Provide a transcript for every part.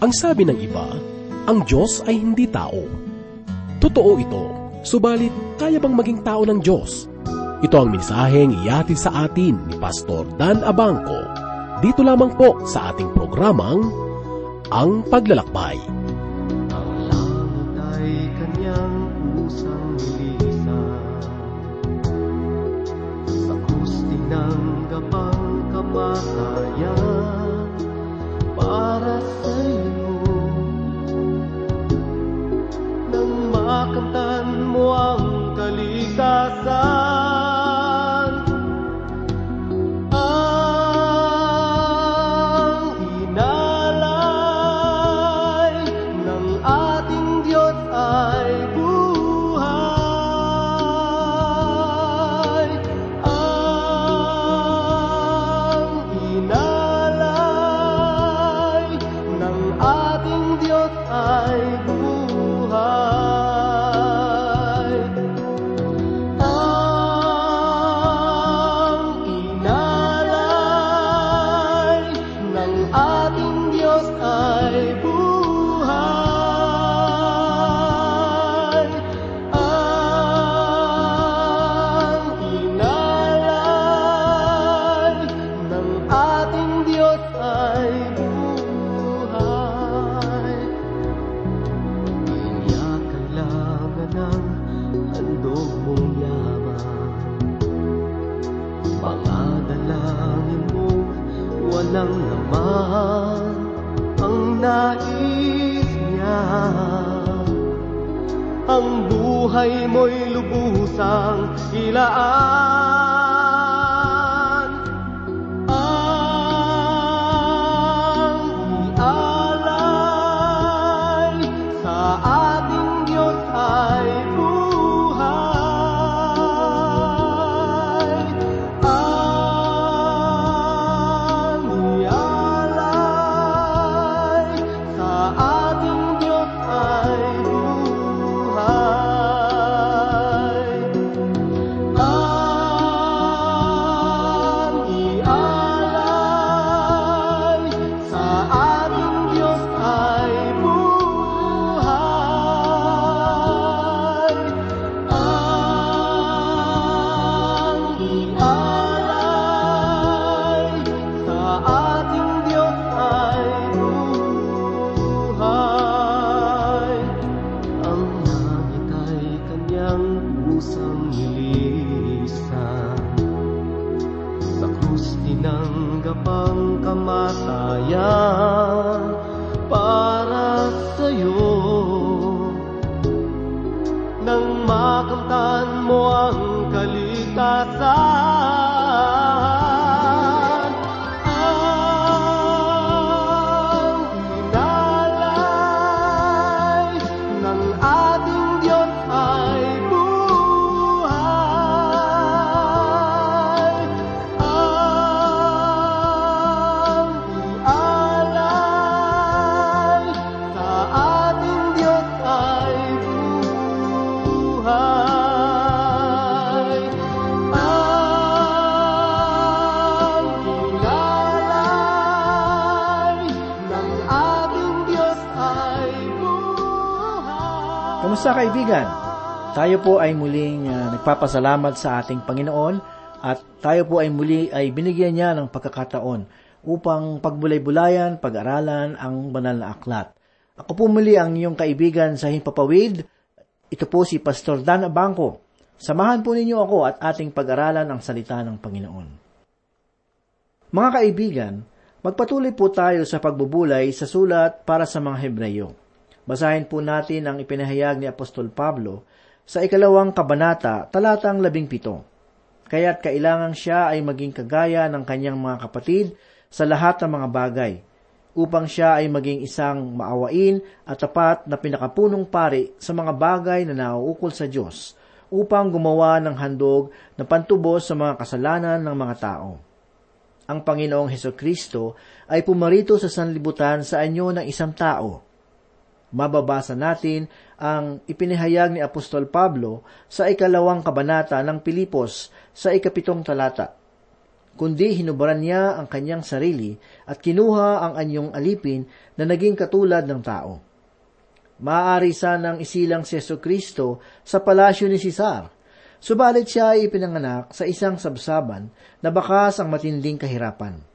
Ang sabi ng iba, ang Diyos ay hindi tao. Totoo ito, subalit kaya bang maging tao ng Diyos? Ito ang mensaheng ihatid sa atin ni Pastor Dan Abangco. Dito lamang po sa ating programang Ang Paglalakbay. Kamusta kaibigan? Tayo po ay muling ah, nagpapasalamat sa ating Panginoon at tayo po ay muli ay binigyan niya ng pagkakataon upang pagbulay-bulayan, pag-aralan ang banal na aklat. Ako po muli ang inyong kaibigan sa Himpapawid. Ito po si Pastor Dan Abangco. Samahan po ninyo ako at ating pag-aralan ang salita ng Panginoon. Mga kaibigan, magpatuloy po tayo sa pagbubulay sa sulat para sa mga Hebreyo. Basahin po natin ang ipinahayag ni Apostol Pablo sa ikalawang kabanata, talatang labing pito. Kaya't kailangan siya ay maging kagaya ng kanyang mga kapatid sa lahat ng mga bagay, upang siya ay maging isang maawain at tapat na pinakapunong pari sa mga bagay na nauukol sa Diyos, upang gumawa ng handog na pantubos sa mga kasalanan ng mga tao. Ang Panginoong Heso Kristo ay pumarito sa sanlibutan sa anyo ng isang tao. Mababasa natin ang ipinahayag ni Apostol Pablo sa ikalawang kabanata ng Pilipos sa ikapitong talata. kundi hinubaran niya ang kanyang sarili at kinuha ang anyong alipin na naging katulad ng tao. Maaari sanang isilang si Yeso Kristo sa palasyo ni Cesar, subalit siya ay ipinanganak sa isang sabsaban na bakas ang matinding kahirapan.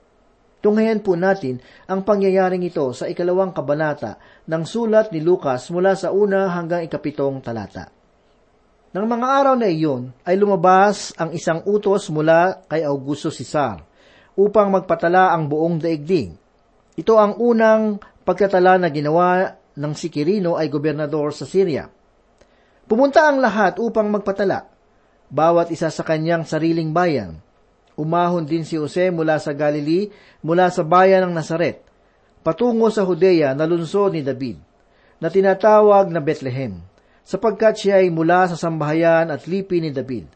Tunghayan po natin ang pangyayaring ito sa ikalawang kabanata ng sulat ni Lucas mula sa una hanggang ikapitong talata. Nang mga araw na iyon, ay lumabas ang isang utos mula kay Augusto Cesar upang magpatala ang buong daigdig. Ito ang unang pagkatala na ginawa ng si Quirino ay gobernador sa Syria. Pumunta ang lahat upang magpatala, bawat isa sa kanyang sariling bayan. Umahon din si Jose mula sa Galilee, mula sa bayan ng Nazaret, patungo sa Judea na lungsod ni David, na tinatawag na Bethlehem, sapagkat siya ay mula sa sambahayan at lipi ni David,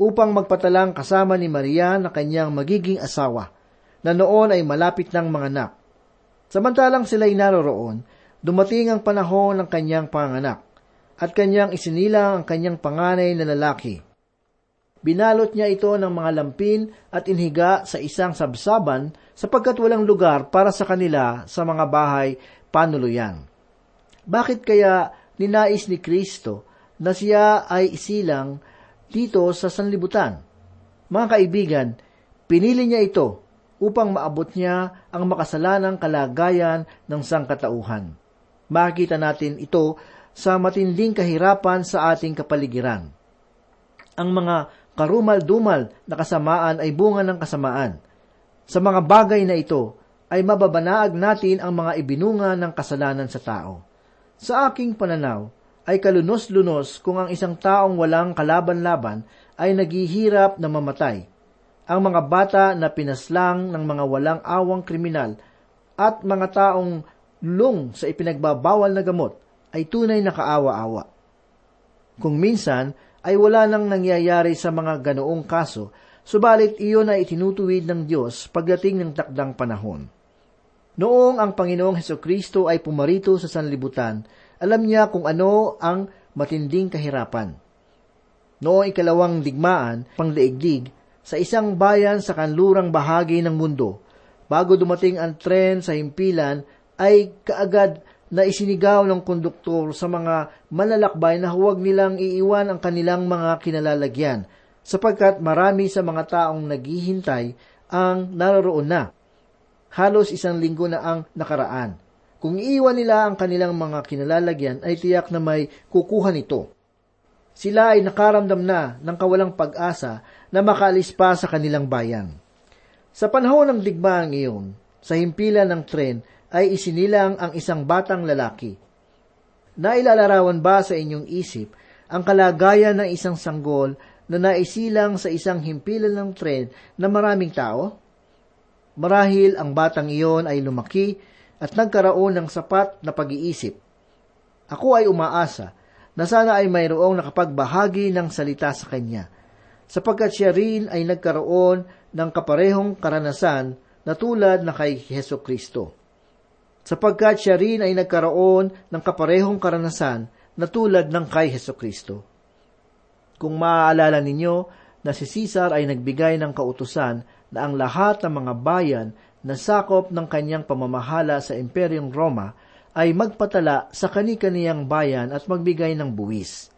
upang magpatalang kasama ni Maria na kanyang magiging asawa, na noon ay malapit ng mga anak. Samantalang sila'y naroroon, dumating ang panahon ng kanyang panganak, at kanyang isinilang ang kanyang panganay na lalaki, Binalot niya ito ng mga lampin at inhiga sa isang sabsaban sapagkat walang lugar para sa kanila sa mga bahay panuluyan. Bakit kaya ninais ni Kristo na siya ay isilang dito sa sanlibutan? Mga kaibigan, pinili niya ito upang maabot niya ang makasalanang kalagayan ng sangkatauhan. Makikita natin ito sa matinding kahirapan sa ating kapaligiran. Ang mga karumal-dumal na kasamaan ay bunga ng kasamaan. Sa mga bagay na ito, ay mababanaag natin ang mga ibinunga ng kasalanan sa tao. Sa aking pananaw, ay kalunos-lunos kung ang isang taong walang kalaban-laban ay naghihirap na mamatay. Ang mga bata na pinaslang ng mga walang awang kriminal at mga taong lung sa ipinagbabawal na gamot ay tunay na kaawa-awa. Kung minsan, ay wala nang nangyayari sa mga ganoong kaso, subalit iyon ay itinutuwid ng Diyos pagdating ng takdang panahon. Noong ang Panginoong Heso Kristo ay pumarito sa sanlibutan, alam niya kung ano ang matinding kahirapan. Noong ikalawang digmaan, pangdaigdig, sa isang bayan sa kanlurang bahagi ng mundo, bago dumating ang tren sa himpilan, ay kaagad na isinigaw ng konduktor sa mga malalakbay na huwag nilang iiwan ang kanilang mga kinalalagyan, sapagkat marami sa mga taong naghihintay ang naroroon na. Halos isang linggo na ang nakaraan. Kung iiwan nila ang kanilang mga kinalalagyan, ay tiyak na may kukuha nito. Sila ay nakaramdam na ng kawalang pag-asa na makaalis pa sa kanilang bayan. Sa panahon ng digmaang iyon, sa himpilan ng tren ay isinilang ang isang batang lalaki. Nailalarawan ba sa inyong isip ang kalagayan ng isang sanggol na naisilang sa isang himpilan ng tren na maraming tao? Marahil ang batang iyon ay lumaki at nagkaroon ng sapat na pag-iisip. Ako ay umaasa na sana ay mayroong nakapagbahagi ng salita sa kanya, sapagkat siya rin ay nagkaroon ng kaparehong karanasan na tulad na kay Heso Kristo sapagkat siya rin ay nagkaroon ng kaparehong karanasan na tulad ng kay Heso Kristo. Kung maaalala ninyo na si Caesar ay nagbigay ng kautusan na ang lahat ng mga bayan na sakop ng kanyang pamamahala sa Imperyong Roma ay magpatala sa kani-kaniyang bayan at magbigay ng buwis.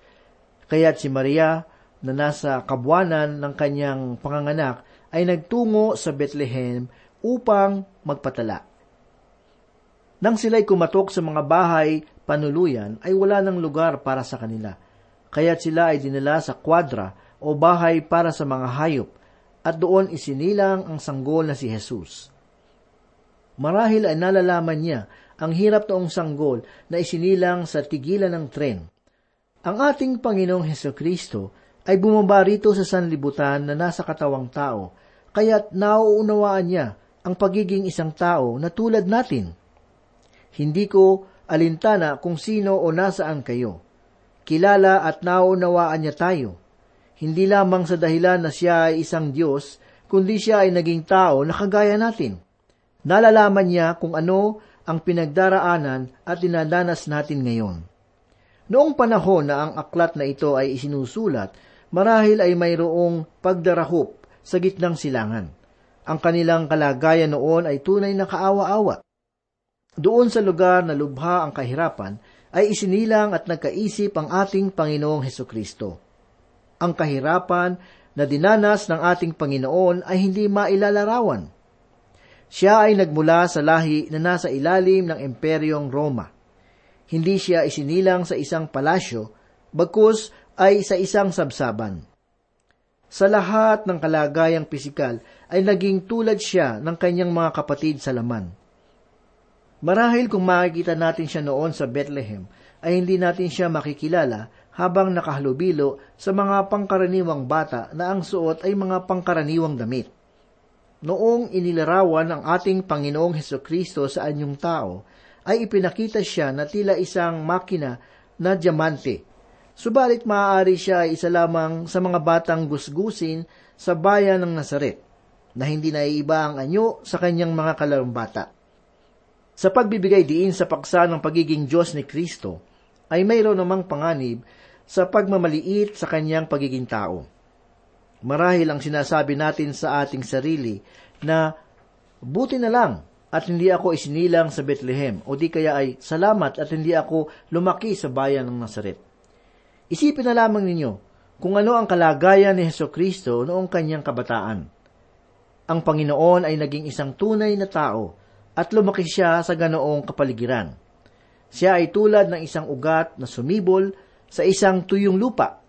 Kaya't si Maria, na nasa kabuanan ng kanyang panganganak, ay nagtungo sa Bethlehem upang magpatala. Nang sila'y kumatok sa mga bahay panuluyan, ay wala ng lugar para sa kanila. Kaya't sila ay dinala sa kwadra o bahay para sa mga hayop, at doon isinilang ang sanggol na si Jesus. Marahil ay nalalaman niya ang hirap noong sanggol na isinilang sa tigilan ng tren. Ang ating Panginoong Heso Kristo ay bumaba rito sa sanlibutan na nasa katawang tao, kaya't nauunawaan niya ang pagiging isang tao na tulad natin. Hindi ko alintana kung sino o nasaan kayo. Kilala at naunawaan niya tayo. Hindi lamang sa dahilan na siya ay isang Diyos, kundi siya ay naging tao na kagaya natin. Nalalaman niya kung ano ang pinagdaraanan at dinadanas natin ngayon. Noong panahon na ang aklat na ito ay isinusulat, marahil ay mayroong pagdarahop sa gitnang silangan. Ang kanilang kalagayan noon ay tunay na kaawa-awa. Doon sa lugar na lubha ang kahirapan, ay isinilang at nagkaisip ang ating Panginoong Heso Kristo. Ang kahirapan na dinanas ng ating Panginoon ay hindi mailalarawan. Siya ay nagmula sa lahi na nasa ilalim ng Imperyong Roma. Hindi siya isinilang sa isang palasyo, bagkus ay sa isang sabsaban. Sa lahat ng kalagayang pisikal ay naging tulad siya ng kanyang mga kapatid sa laman. Marahil kung makikita natin siya noon sa Bethlehem, ay hindi natin siya makikilala habang nakahalubilo sa mga pangkaraniwang bata na ang suot ay mga pangkaraniwang damit. Noong inilarawan ng ating Panginoong Heso Kristo sa anyong tao, ay ipinakita siya na tila isang makina na diamante Subalit maaari siya ay isa lamang sa mga batang gusgusin sa bayan ng Nazaret, na hindi naiiba ang anyo sa kanyang mga kalarong bata. Sa pagbibigay diin sa paksa ng pagiging Diyos ni Kristo, ay mayroon namang panganib sa pagmamaliit sa kanyang pagiging tao. Marahil ang sinasabi natin sa ating sarili na buti na lang at hindi ako isinilang sa Bethlehem o di kaya ay salamat at hindi ako lumaki sa bayan ng Nazaret. Isipin na lamang ninyo kung ano ang kalagayan ni Heso Kristo noong kanyang kabataan. Ang Panginoon ay naging isang tunay na tao at lumaki siya sa ganoong kapaligiran. Siya ay tulad ng isang ugat na sumibol sa isang tuyong lupa.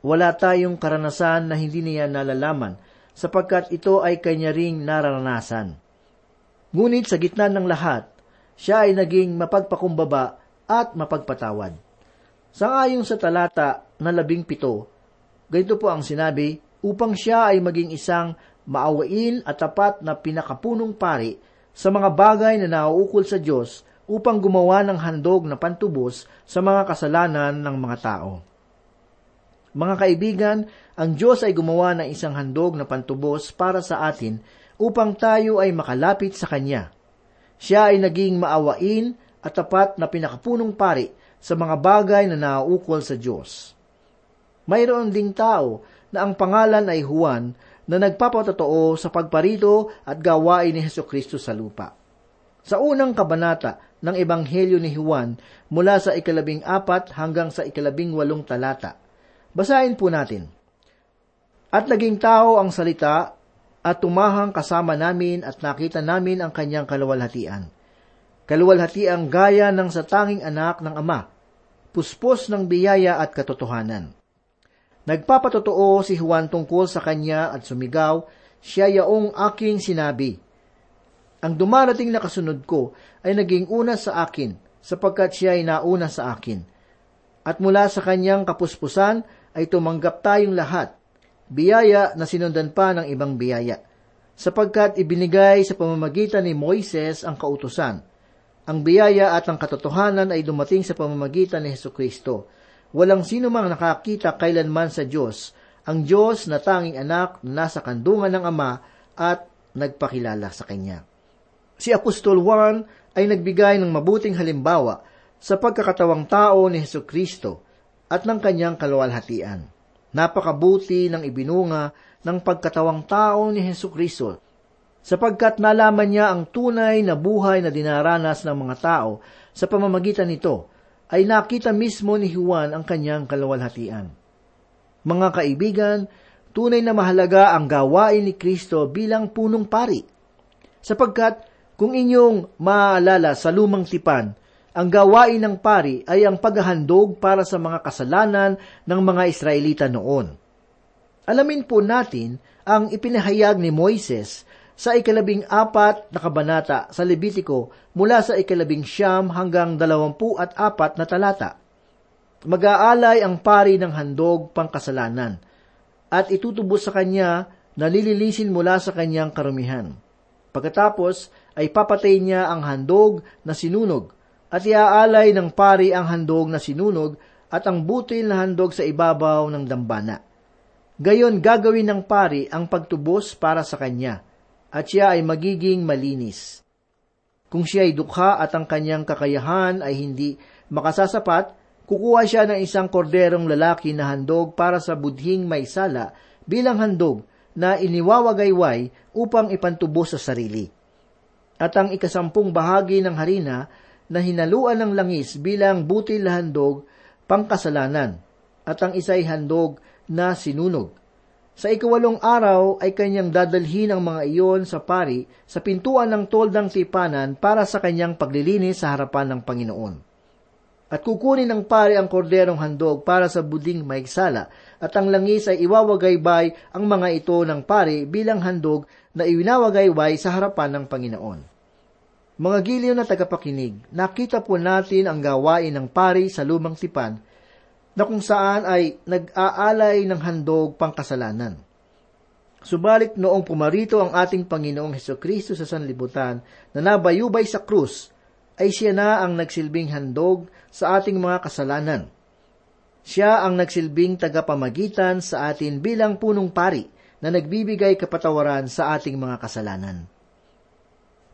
Wala tayong karanasan na hindi niya nalalaman sapagkat ito ay kanya ring nararanasan. Ngunit sa gitna ng lahat, siya ay naging mapagpakumbaba at mapagpatawad. Sangayon sa talata na labing pito, ganito po ang sinabi, upang siya ay maging isang maawain at tapat na pinakapunong pari sa mga bagay na nauukol sa Diyos upang gumawa ng handog na pantubos sa mga kasalanan ng mga tao. Mga kaibigan, ang Diyos ay gumawa ng isang handog na pantubos para sa atin upang tayo ay makalapit sa Kanya. Siya ay naging maawain at tapat na pinakapunong pari sa mga bagay na nauukol sa Diyos. Mayroon ding tao na ang pangalan ay Juan na nagpapatotoo sa pagparito at gawain ni Heso Kristo sa lupa. Sa unang kabanata ng Ebanghelyo ni Juan mula sa ikalabing apat hanggang sa ikalabing walong talata. Basahin po natin. At naging tao ang salita at tumahang kasama namin at nakita namin ang kanyang kaluwalhatian. Kaluwalhatiang gaya ng sa tanging anak ng Ama, puspos ng biyaya at katotohanan. Nagpapatotoo si Juan tungkol sa kanya at sumigaw, siya yaong aking sinabi. Ang dumarating na kasunod ko ay naging una sa akin, sapagkat siya ay nauna sa akin. At mula sa kanyang kapuspusan ay tumanggap tayong lahat, biyaya na sinundan pa ng ibang biyaya, sapagkat ibinigay sa pamamagitan ni Moises ang kautusan, ang biyaya at ang katotohanan ay dumating sa pamamagitan ni Heso Kristo. Walang sino mang nakakita kailanman sa Diyos, ang Diyos na tanging anak na nasa kandungan ng Ama at nagpakilala sa Kanya. Si Apostol Juan ay nagbigay ng mabuting halimbawa sa pagkakatawang tao ni Heso Kristo at ng kanyang kaluwalhatian. Napakabuti ng ibinunga ng pagkatawang tao ni Heso Kristo sapagkat nalaman niya ang tunay na buhay na dinaranas ng mga tao sa pamamagitan nito, ay nakita mismo ni Juan ang kanyang kalawalhatian. Mga kaibigan, tunay na mahalaga ang gawain ni Kristo bilang punong pari. Sapagkat kung inyong maaalala sa lumang tipan, ang gawain ng pari ay ang paghahandog para sa mga kasalanan ng mga Israelita noon. Alamin po natin ang ipinahayag ni Moises sa ikalabing apat na kabanata sa Levitiko mula sa ikalabing siyam hanggang dalawampu at apat na talata. Mag-aalay ang pari ng handog pangkasalanan at itutubos sa kanya na lililisin mula sa kanyang karumihan. Pagkatapos ay papatay niya ang handog na sinunog at iaalay ng pari ang handog na sinunog at ang butil na handog sa ibabaw ng dambana. Gayon gagawin ng pari ang pagtubos para sa kanya at siya ay magiging malinis. Kung siya ay dukha at ang kanyang kakayahan ay hindi makasasapat, kukuha siya ng isang korderong lalaki na handog para sa budhing may sala bilang handog na iniwawagayway upang ipantubo sa sarili. At ang ikasampung bahagi ng harina na hinaluan ng langis bilang butil handog pangkasalanan at ang isa'y handog na sinunog. Sa ikawalong araw ay kanyang dadalhin ang mga iyon sa pari sa pintuan ng toldang tipanan para sa kanyang paglilinis sa harapan ng Panginoon. At kukunin ng pari ang korderong handog para sa buding maigsala at ang langis ay iwawagaybay ang mga ito ng pari bilang handog na iwinawagayway sa harapan ng Panginoon. Mga giliw na tagapakinig, nakita po natin ang gawain ng pari sa lumang tipan na kung saan ay nag-aalay ng handog pangkasalanan. Subalit noong pumarito ang ating Panginoong Heso Kristo sa sanlibutan na nabayubay sa krus, ay siya na ang nagsilbing handog sa ating mga kasalanan. Siya ang nagsilbing tagapamagitan sa atin bilang punong pari na nagbibigay kapatawaran sa ating mga kasalanan.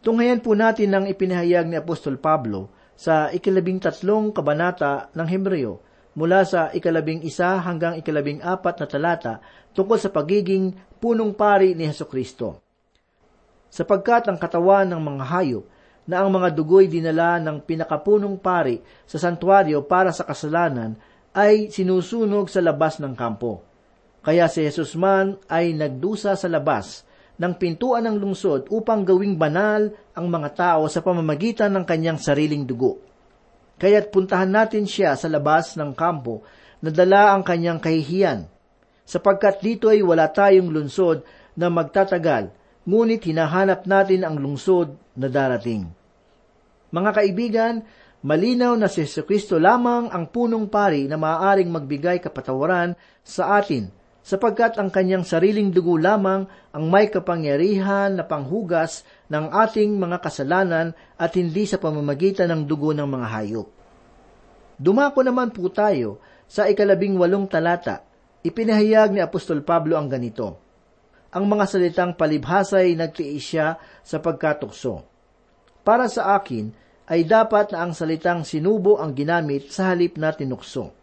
Tunghayan po natin ang ipinahayag ni Apostol Pablo sa ikalabing tatlong kabanata ng Hebreo mula sa ikalabing isa hanggang ikalabing apat na talata tungkol sa pagiging punong pari ni Heso Kristo. Sapagkat ang katawan ng mga hayop na ang mga dugoy dinala ng pinakapunong pari sa santuario para sa kasalanan ay sinusunog sa labas ng kampo. Kaya si Jesus man ay nagdusa sa labas ng pintuan ng lungsod upang gawing banal ang mga tao sa pamamagitan ng kanyang sariling dugo. Kaya't puntahan natin siya sa labas ng kampo na dala ang kanyang kahihiyan, sapagkat dito ay wala tayong lungsod na magtatagal, ngunit hinahanap natin ang lungsod na darating. Mga kaibigan, malinaw na si Kristo lamang ang punong pari na maaaring magbigay kapatawaran sa atin, sapagkat ang kanyang sariling dugo lamang ang may kapangyarihan na panghugas ng ating mga kasalanan at hindi sa pamamagitan ng dugo ng mga hayop. Dumako naman po tayo sa ikalabing walong talata. Ipinahayag ni Apostol Pablo ang ganito. Ang mga salitang palibhasay nagtiis siya sa pagkatukso. Para sa akin, ay dapat na ang salitang sinubo ang ginamit sa halip na tinukso.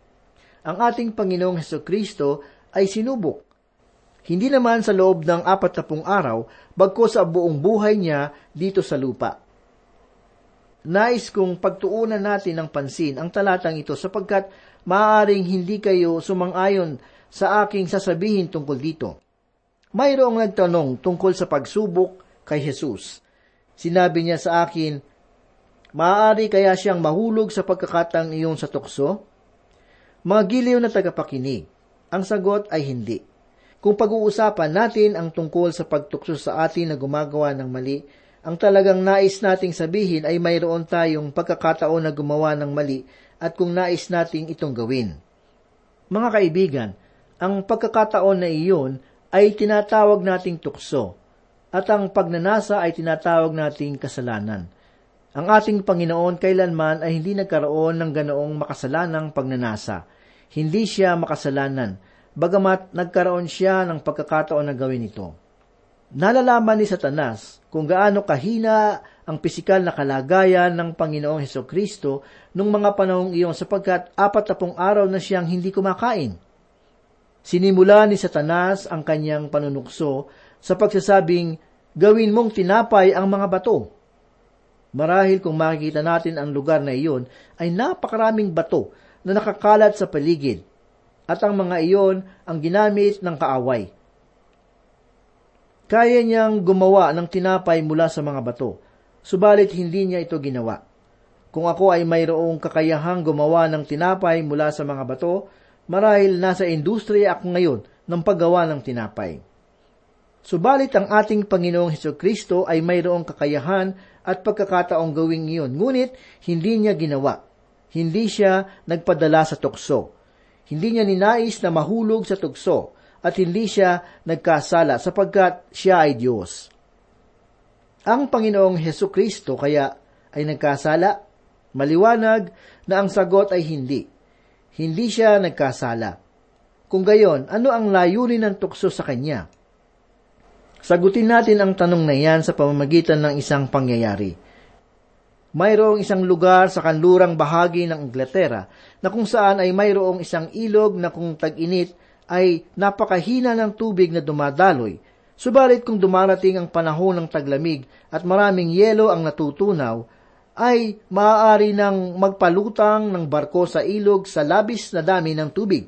Ang ating Panginoong Heso Kristo ay sinubok hindi naman sa loob ng apat na pung araw, bagko sa buong buhay niya dito sa lupa. Nais kong pagtuunan natin ng pansin ang talatang ito sapagkat maaaring hindi kayo sumang-ayon sa aking sasabihin tungkol dito. Mayroong nagtanong tungkol sa pagsubok kay Jesus. Sinabi niya sa akin, Maaari kaya siyang mahulog sa pagkakatang iyon sa tukso? Mga giliw na tagapakinig, ang sagot ay hindi. Kung pag-uusapan natin ang tungkol sa pagtukso sa atin na gumagawa ng mali, ang talagang nais nating sabihin ay mayroon tayong pagkakataon na gumawa ng mali at kung nais nating itong gawin. Mga kaibigan, ang pagkakataon na iyon ay tinatawag nating tukso at ang pagnanasa ay tinatawag nating kasalanan. Ang ating Panginoon kailanman ay hindi nagkaroon ng ganoong makasalanang pagnanasa. Hindi siya makasalanan bagamat nagkaroon siya ng pagkakataon na gawin ito. Nalalaman ni Satanas kung gaano kahina ang pisikal na kalagayan ng Panginoong Heso Kristo nung mga panahong iyon sapagkat apat na pong araw na siyang hindi kumakain. Sinimula ni Satanas ang kanyang panunukso sa pagsasabing, gawin mong tinapay ang mga bato. Marahil kung makikita natin ang lugar na iyon, ay napakaraming bato na nakakalat sa paligid at ang mga iyon ang ginamit ng kaaway. Kaya niyang gumawa ng tinapay mula sa mga bato, subalit hindi niya ito ginawa. Kung ako ay mayroong kakayahang gumawa ng tinapay mula sa mga bato, marahil nasa industriya ako ngayon ng paggawa ng tinapay. Subalit ang ating Panginoong Heso Kristo ay mayroong kakayahan at pagkakataong gawing iyon, ngunit hindi niya ginawa. Hindi siya nagpadala sa tukso. Hindi niya ninais na mahulog sa tugso at hindi siya nagkasala sapagkat siya ay Diyos. Ang Panginoong Heso Kristo kaya ay nagkasala? Maliwanag na ang sagot ay hindi. Hindi siya nagkasala. Kung gayon, ano ang layunin ng tukso sa Kanya? Sagutin natin ang tanong na yan sa pamamagitan ng isang pangyayari mayroong isang lugar sa kanlurang bahagi ng Inglaterra na kung saan ay mayroong isang ilog na kung tag-init ay napakahina ng tubig na dumadaloy Subalit kung dumarating ang panahon ng taglamig at maraming yelo ang natutunaw, ay maaari nang magpalutang ng barko sa ilog sa labis na dami ng tubig.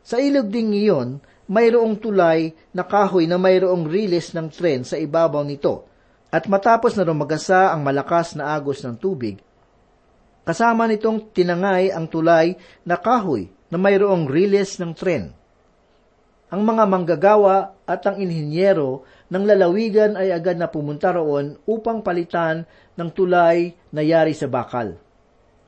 Sa ilog ding iyon, mayroong tulay na kahoy na mayroong riles ng tren sa ibabaw nito, at matapos na rumagasa ang malakas na agos ng tubig, kasama nitong tinangay ang tulay na kahoy na mayroong riles ng tren. Ang mga manggagawa at ang inhinyero ng lalawigan ay agad na pumunta roon upang palitan ng tulay na yari sa bakal.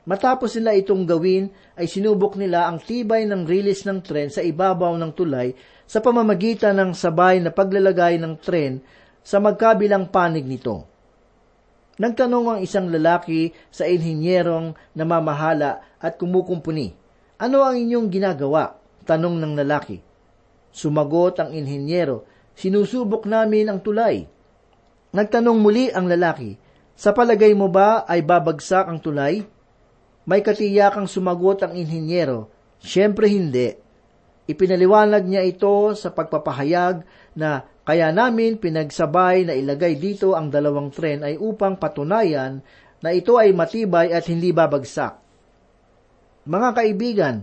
Matapos nila itong gawin, ay sinubok nila ang tibay ng rilis ng tren sa ibabaw ng tulay sa pamamagitan ng sabay na paglalagay ng tren sa magkabilang panig nito. Nagtanong ang isang lalaki sa inhinyerong namamahala at kumukumpuni, Ano ang inyong ginagawa? Tanong ng lalaki. Sumagot ang inhinyero, Sinusubok namin ang tulay. Nagtanong muli ang lalaki, Sa palagay mo ba ay babagsak ang tulay? May katiyakang sumagot ang inhinyero, Siyempre hindi. Ipinaliwanag niya ito sa pagpapahayag na kaya namin pinagsabay na ilagay dito ang dalawang tren ay upang patunayan na ito ay matibay at hindi babagsak. Mga kaibigan,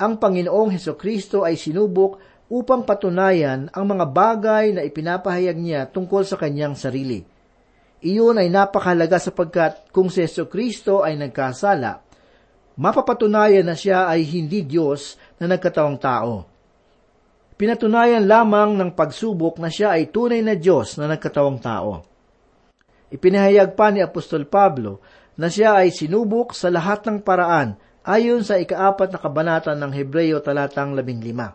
ang Panginoong Heso Kristo ay sinubok upang patunayan ang mga bagay na ipinapahayag niya tungkol sa kanyang sarili. Iyon ay napakalaga sapagkat kung si Yeso Kristo ay nagkasala, mapapatunayan na siya ay hindi Diyos na nagkatawang tao. Pinatunayan lamang ng pagsubok na siya ay tunay na Diyos na nagkatawang tao. Ipinahayag pa ni Apostol Pablo na siya ay sinubok sa lahat ng paraan ayon sa ikaapat na kabanata ng Hebreyo talatang labing lima.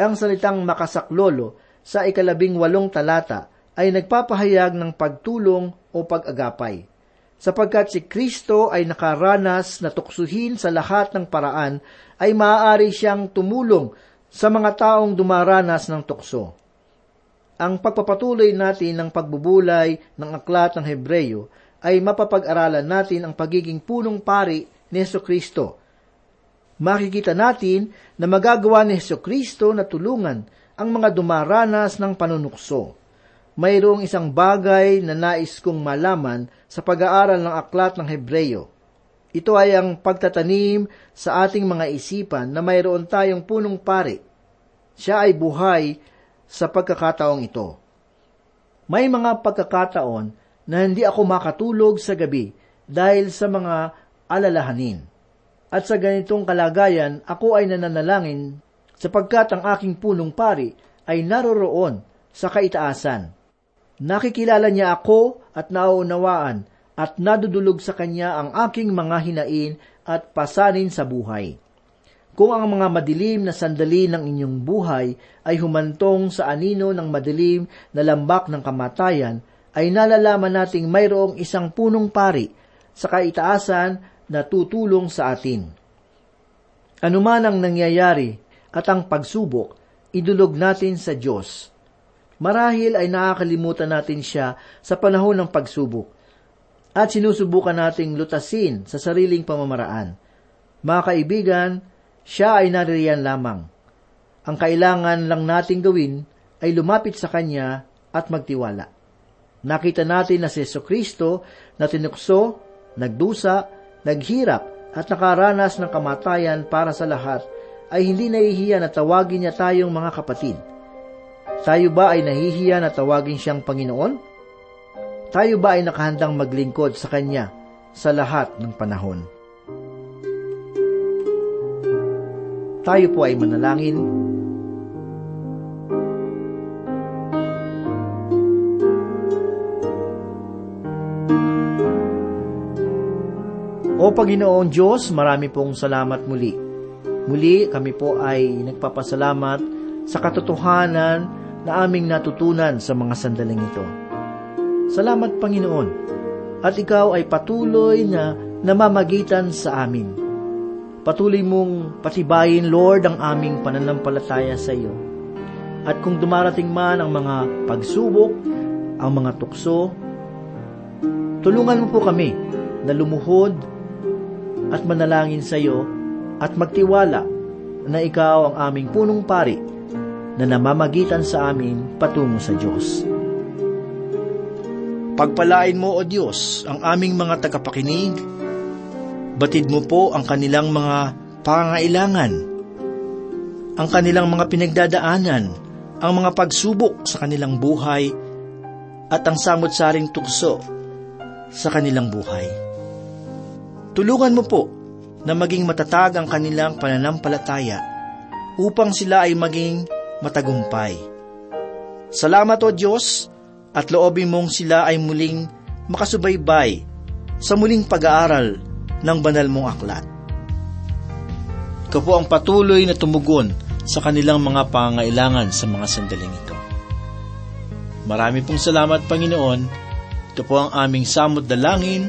Ang salitang makasaklolo sa ikalabing walong talata ay nagpapahayag ng pagtulong o pag-agapay. Sapagkat si Kristo ay nakaranas na tuksuhin sa lahat ng paraan, ay maaari siyang tumulong sa mga taong dumaranas ng tukso. Ang pagpapatuloy natin ng pagbubulay ng aklat ng Hebreyo ay mapapag-aralan natin ang pagiging punong pari ni Yeso Kristo. Makikita natin na magagawa ni Yeso Kristo na tulungan ang mga dumaranas ng panunukso mayroong isang bagay na nais kong malaman sa pag-aaral ng aklat ng Hebreyo. Ito ay ang pagtatanim sa ating mga isipan na mayroon tayong punong pari. Siya ay buhay sa pagkakataong ito. May mga pagkakataon na hindi ako makatulog sa gabi dahil sa mga alalahanin. At sa ganitong kalagayan, ako ay nananalangin sapagkat ang aking punong pari ay naroroon sa kaitaasan. Nakikilala niya ako at nauunawaan at nadudulog sa kanya ang aking mga hinain at pasanin sa buhay. Kung ang mga madilim na sandali ng inyong buhay ay humantong sa anino ng madilim na lambak ng kamatayan, ay nalalaman nating mayroong isang punong pari sa kaitaasan na tutulong sa atin. Anuman ang nangyayari at ang pagsubok, idulog natin sa Diyos Marahil ay nakakalimutan natin siya sa panahon ng pagsubok at sinusubukan nating lutasin sa sariling pamamaraan. Mga kaibigan, siya ay naririyan lamang. Ang kailangan lang nating gawin ay lumapit sa Kanya at magtiwala. Nakita natin na si Kristo na tinukso, nagdusa, naghirap at nakaranas ng kamatayan para sa lahat ay hindi nahihiya na tawagin niya tayong mga kapatid – tayo ba ay nahihiya na tawagin siyang Panginoon? Tayo ba ay nakahandang maglingkod sa Kanya sa lahat ng panahon? Tayo po ay manalangin. O Panginoon Diyos, marami pong salamat muli. Muli kami po ay nagpapasalamat sa katotohanan na aming natutunan sa mga sandaling ito. Salamat, Panginoon, at ikaw ay patuloy na namamagitan sa amin. Patuloy mong patibayin, Lord, ang aming pananampalataya sa iyo. At kung dumarating man ang mga pagsubok, ang mga tukso, tulungan mo po kami na lumuhod at manalangin sa iyo at magtiwala na ikaw ang aming punong pari na namamagitan sa amin patungo sa Diyos. Pagpalain mo, O Diyos, ang aming mga tagapakinig. Batid mo po ang kanilang mga pangailangan, ang kanilang mga pinagdadaanan, ang mga pagsubok sa kanilang buhay, at ang samot-saring tukso sa kanilang buhay. Tulungan mo po na maging matatag ang kanilang pananampalataya upang sila ay maging matagumpay. Salamat o Diyos at loobin mong sila ay muling makasubaybay sa muling pag-aaral ng banal mong aklat. Ikaw po ang patuloy na tumugon sa kanilang mga pangailangan sa mga sandaling ito. Marami pong salamat, Panginoon. Ito po ang aming samot dalangin